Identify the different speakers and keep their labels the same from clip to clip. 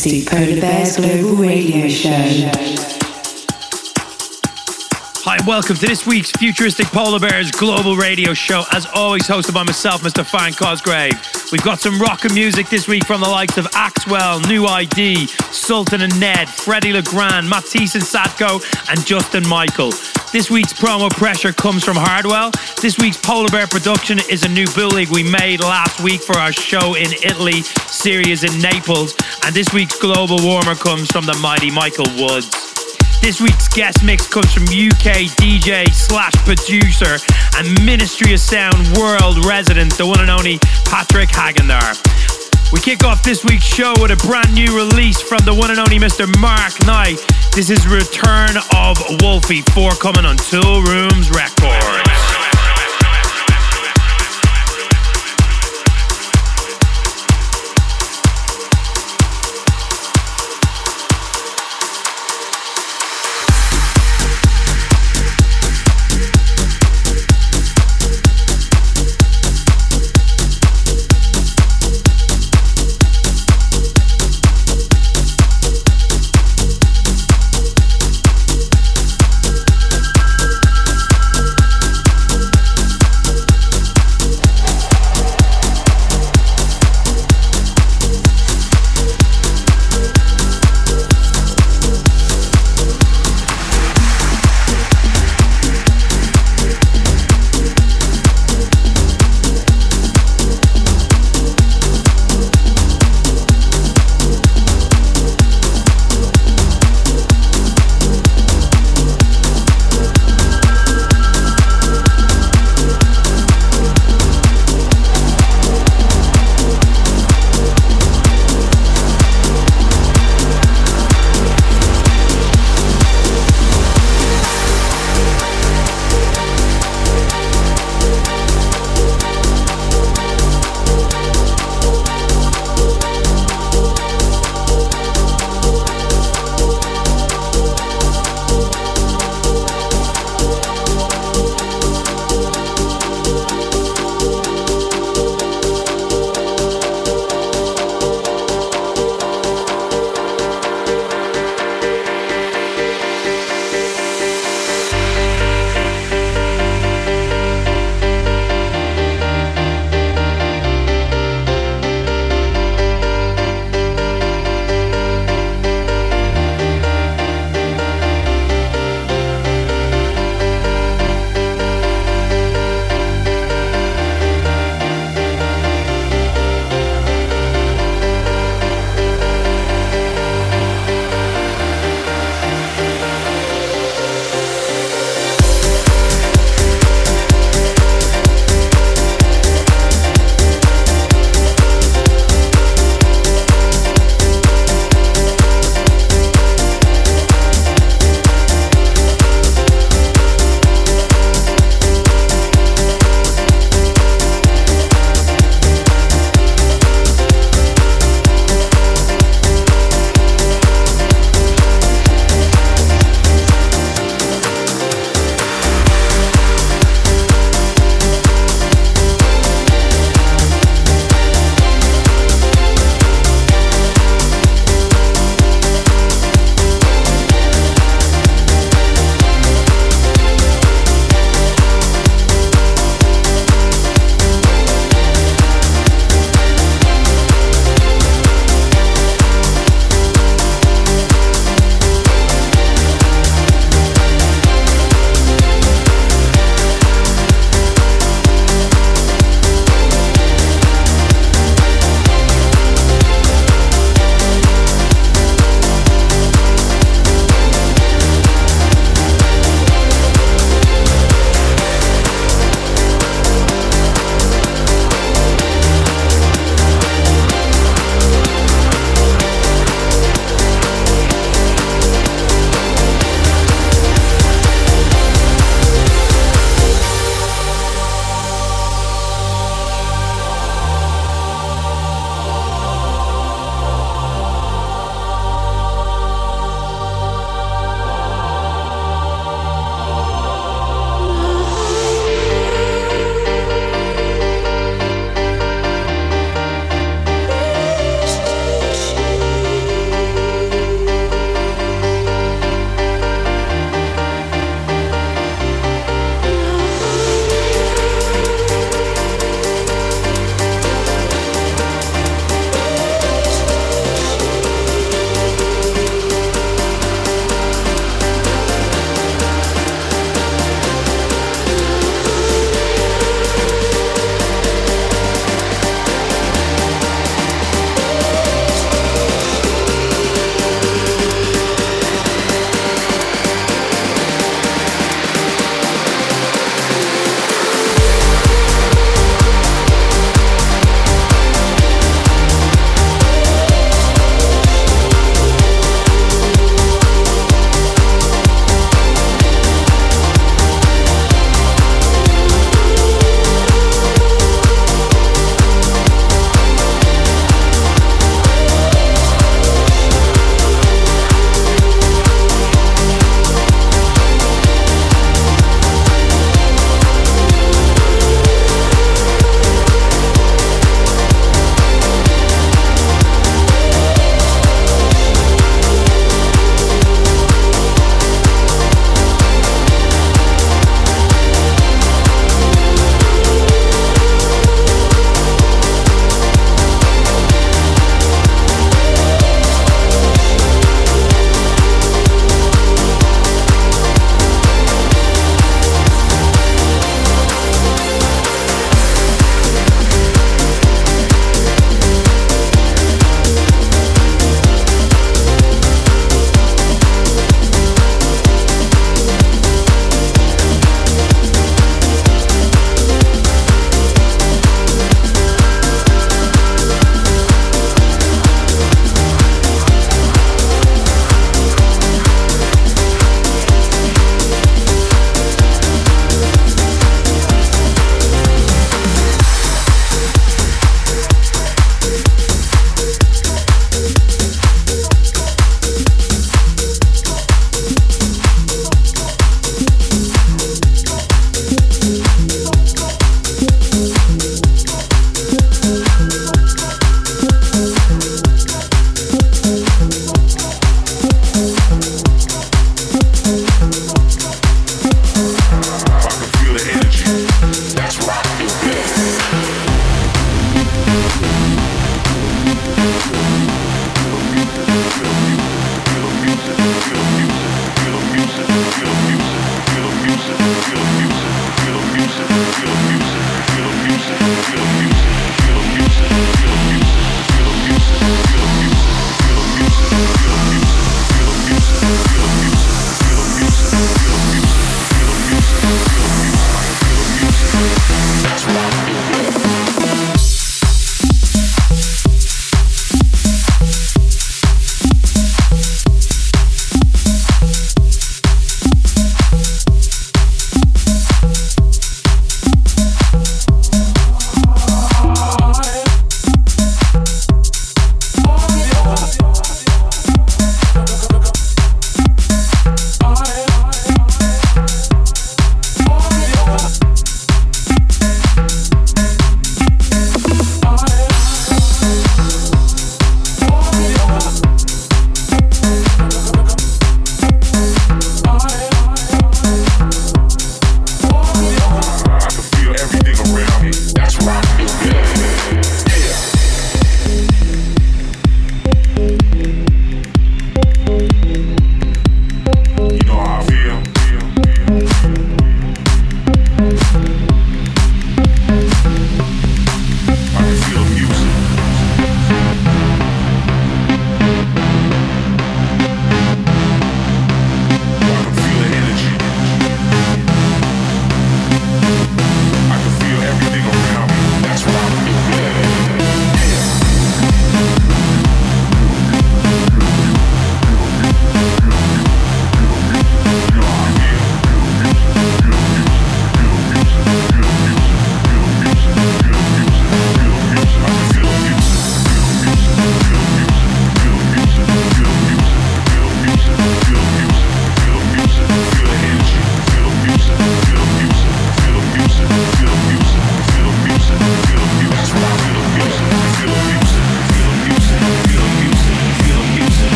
Speaker 1: see polar bears
Speaker 2: glow. Welcome to this week's Futuristic Polar Bears Global Radio Show. As always, hosted by myself, Mr. Fran Cosgrave. We've got some rock and music this week from the likes of Axwell, New ID, Sultan and Ned, Fedde Le Grand, Matisse and Sadko, and Justin Michael. This week's promo pressure comes from Hardwell. This week's Polar Bear production is a new bootleg we made last week for our show in Italy, Sirius in Naples. And this week's global warmer comes from the mighty Michael Woods. This week's guest mix comes from UK DJ slash producer and Ministry of Sound world resident, the one and only Patrick Hagenaar. We kick off this week's show with a brand new release from the one and only Mr. Mark Knight. This is Return of Wolfie, forthcoming on Toolroom Records.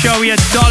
Speaker 2: show you a dollar.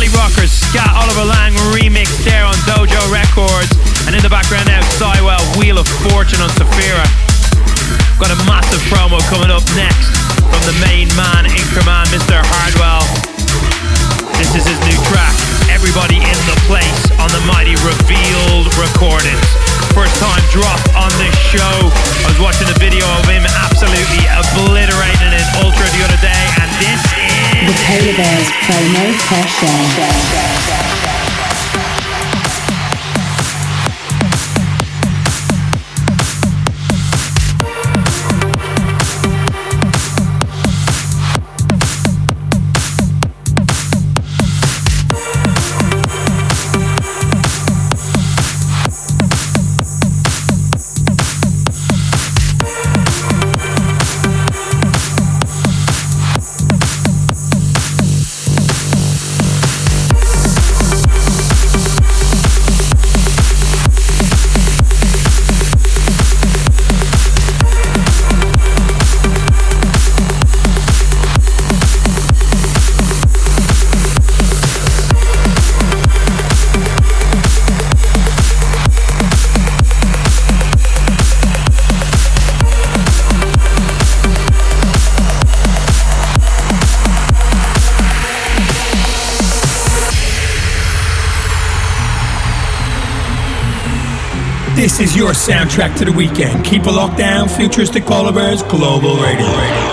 Speaker 2: Track
Speaker 3: to the weekend. Keep a lockdown, futuristic polar bears, global radio. radio.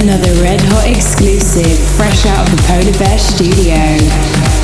Speaker 1: Another red hot exclusive fresh out of the Polar Bear studio.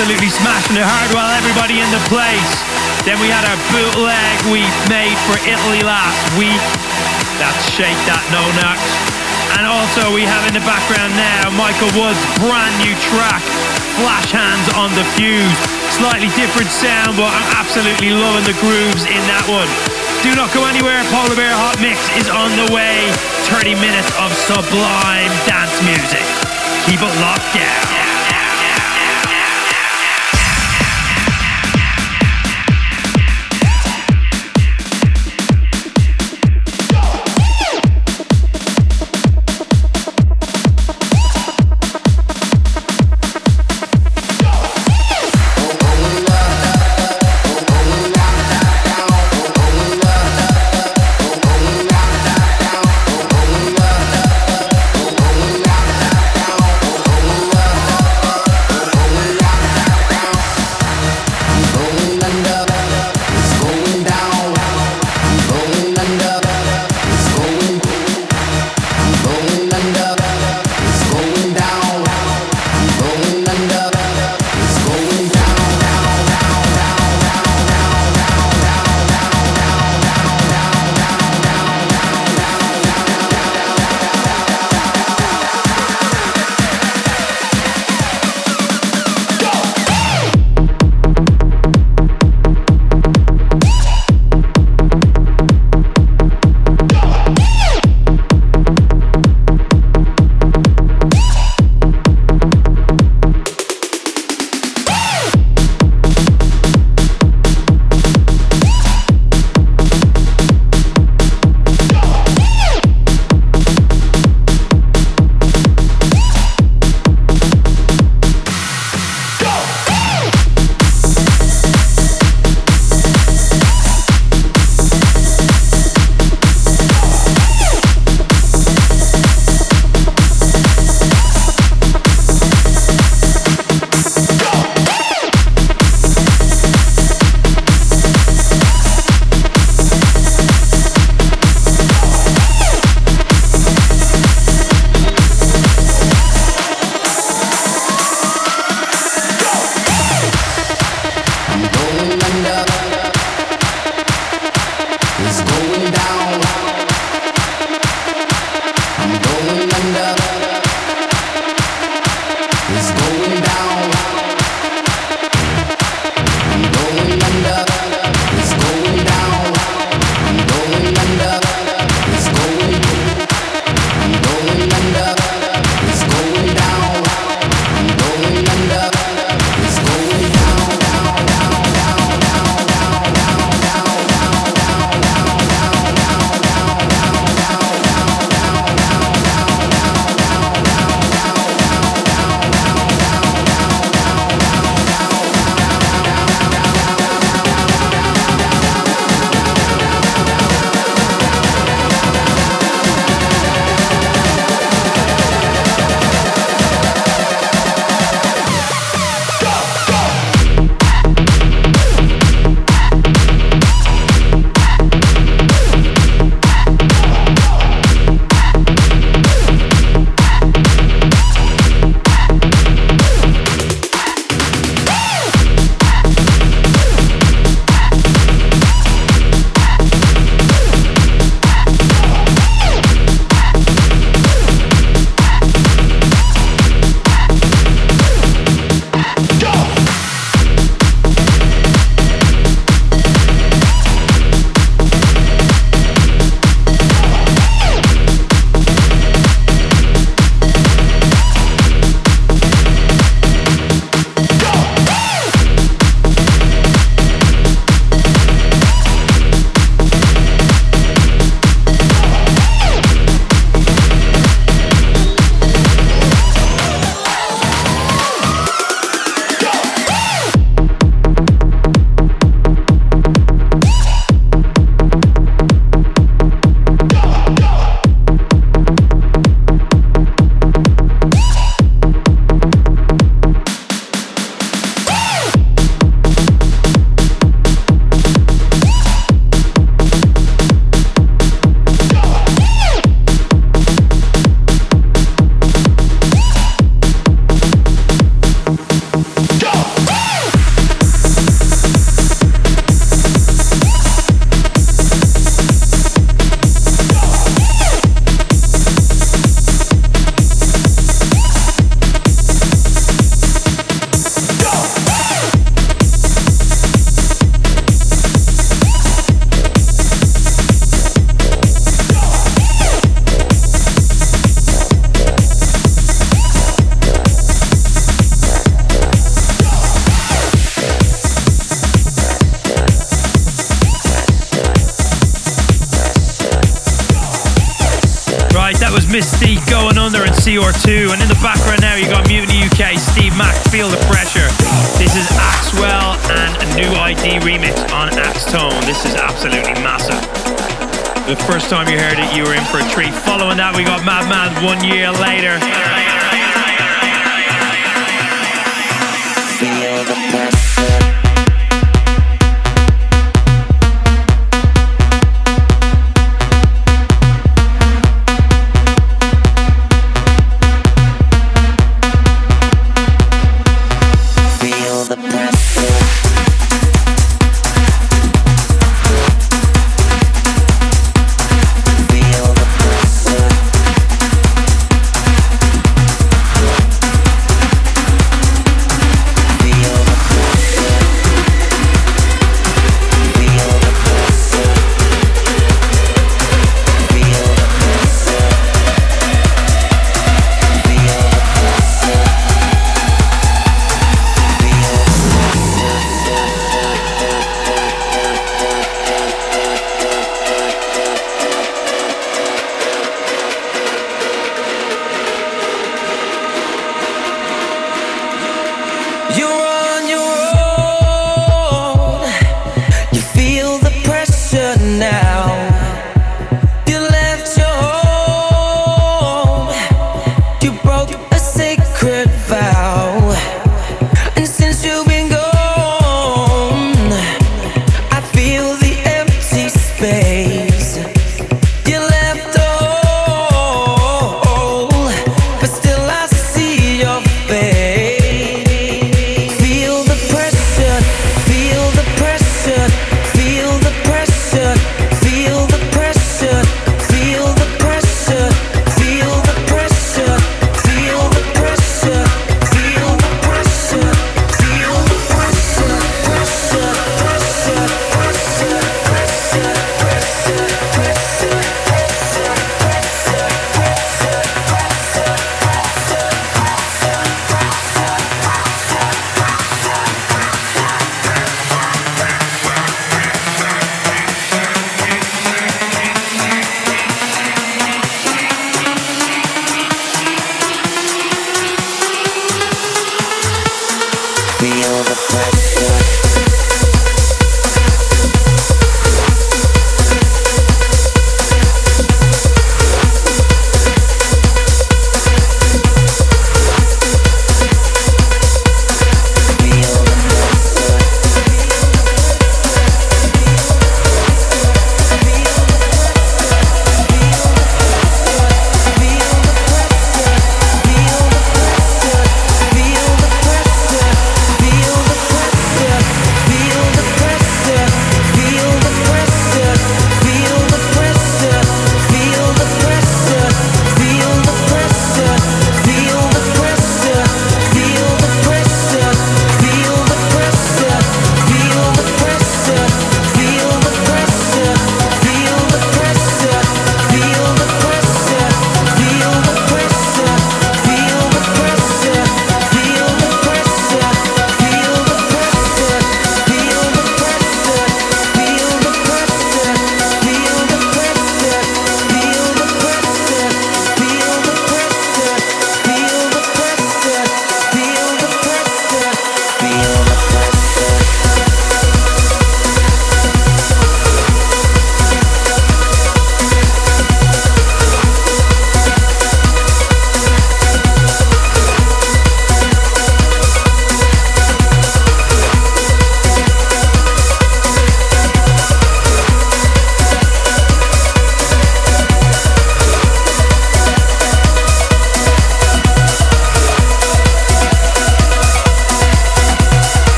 Speaker 2: Absolutely smashing it hard while everybody in the place. Then we had our bootleg we made for Italy last week. That's Shake That No Knock. And also we have in the background now Michael Woods' brand new track, Flash Hands on the Fuse. Slightly different sound, but I'm absolutely loving the grooves in that one. Do not go anywhere, Polar Bear Hot Mix is on the way. 30 minutes of sublime dance music. Keep it locked down.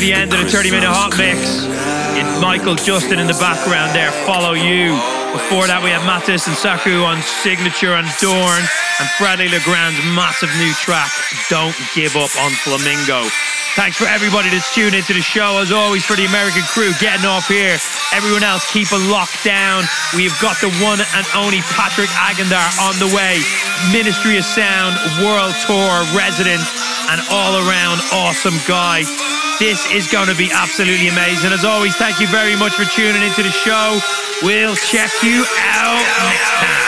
Speaker 2: To the end of the 30 minute hot mix. It's Michael Justin in the background there, Follow You. Before that, we had Mattis and Saku on Signature and Dorn, and Fedde Le Grand's massive new track, Don't Give Up on Flamingo. Thanks for everybody that's tuned into the show. As always, for the American crew getting off here. Everyone else, keep a lockdown. We've got the one and only Patrick Hagenaar on the way. Ministry of Sound World Tour resident and all around awesome guy. This is going to be absolutely amazing. As always, thank you very much for tuning into the show. We'll check you out next time.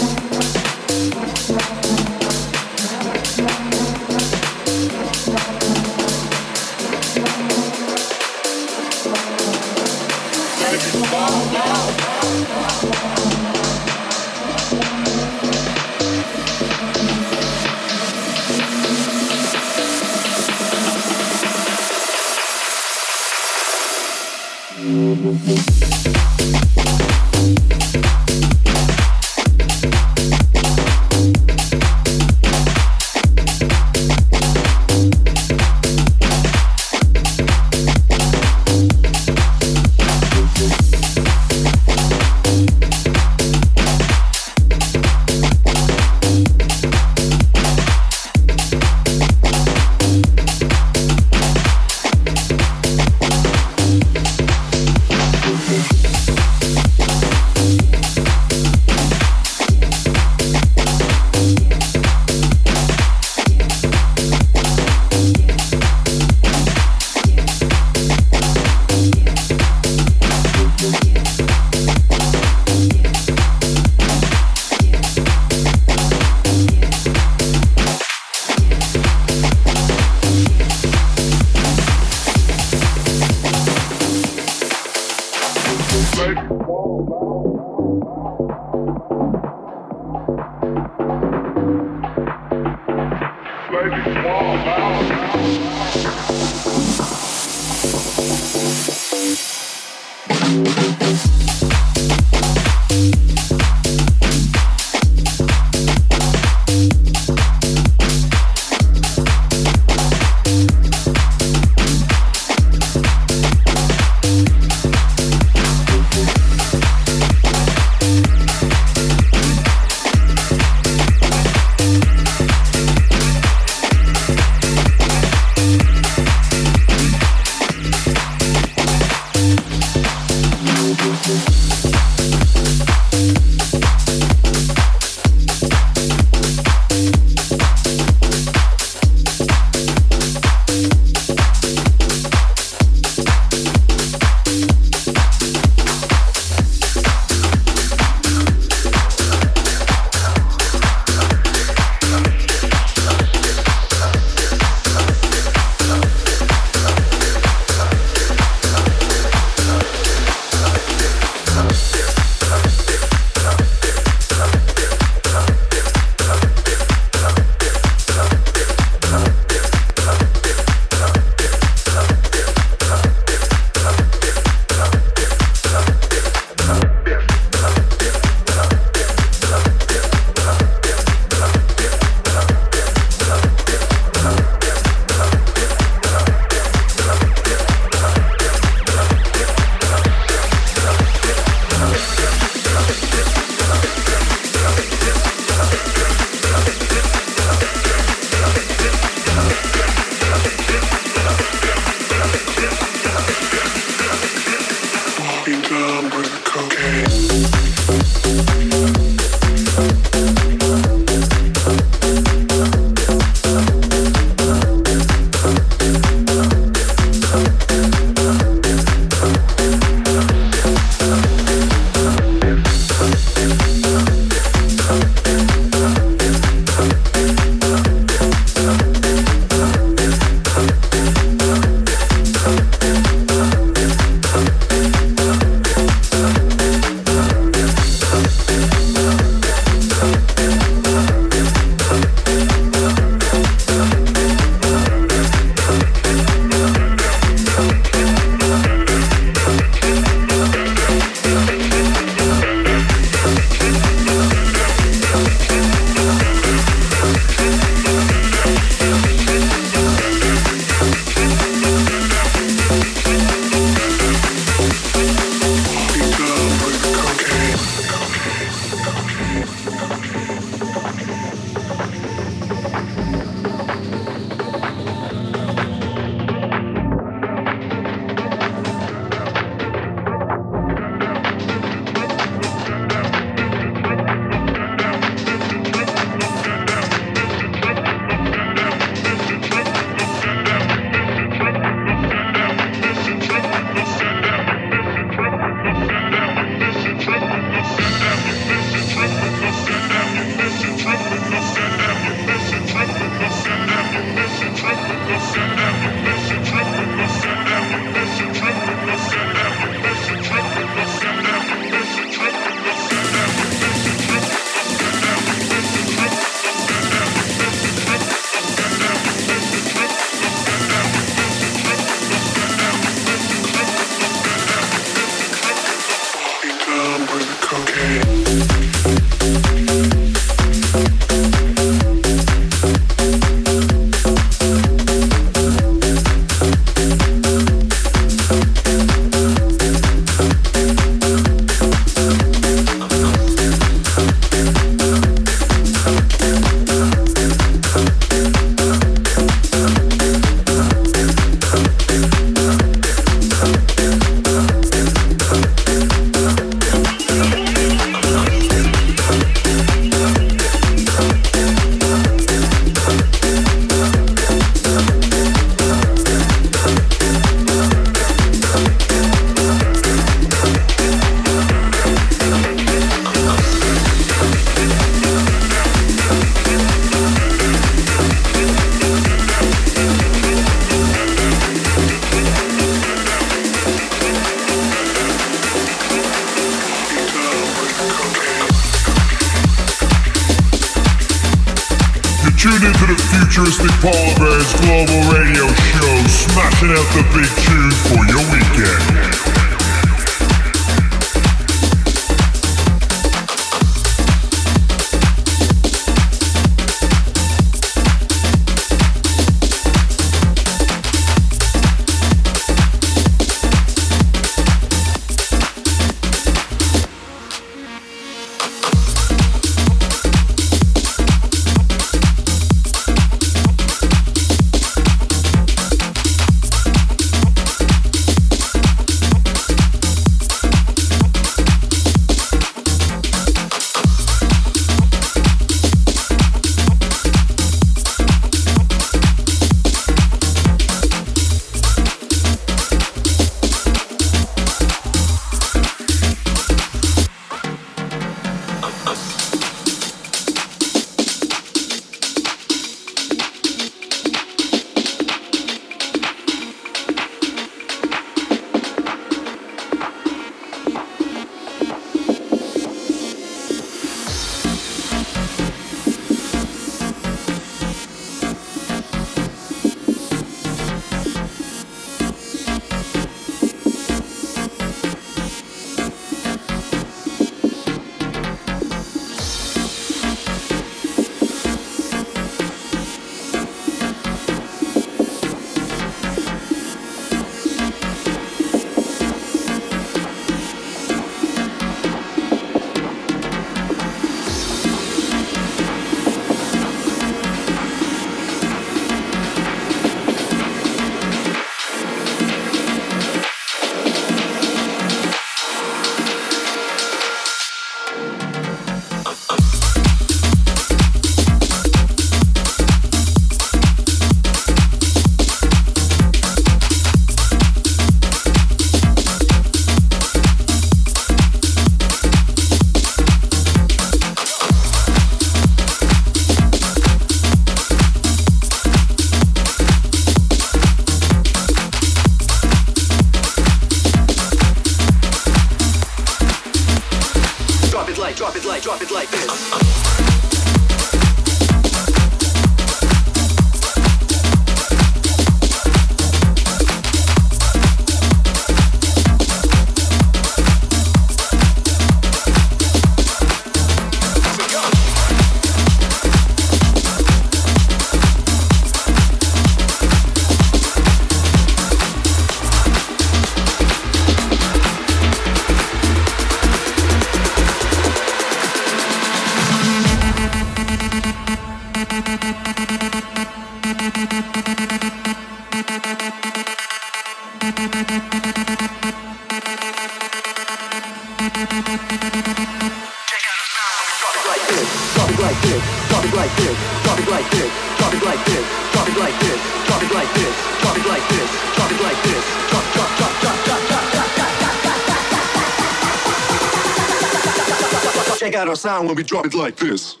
Speaker 4: Sound when we drop it like this.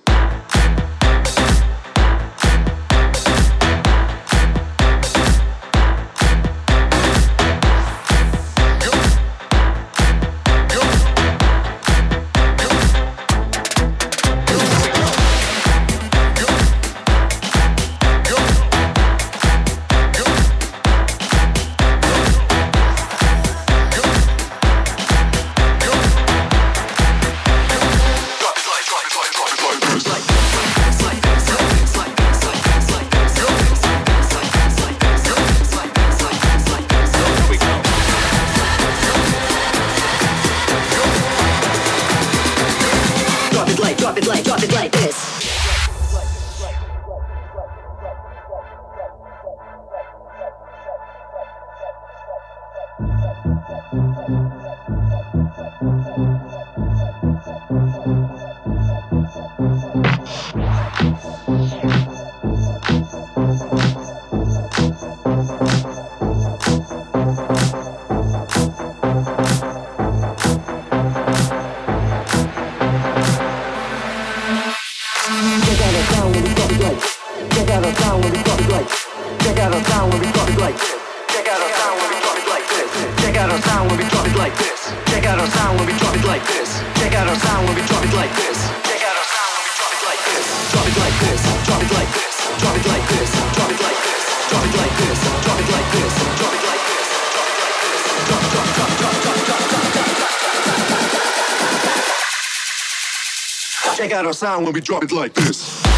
Speaker 4: Sound when we drop it like this.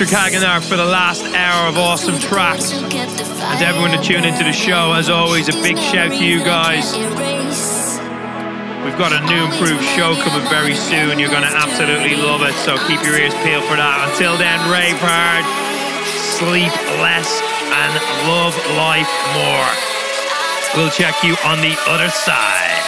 Speaker 2: For the last hour of awesome tracks. And everyone to tune into the show, as always, a big shout to you guys. We've got a new improved show coming very soon. You're going to absolutely love it, so keep your ears peeled for that. Until then, rave hard, sleep less, and love life more. We'll check you on the other side.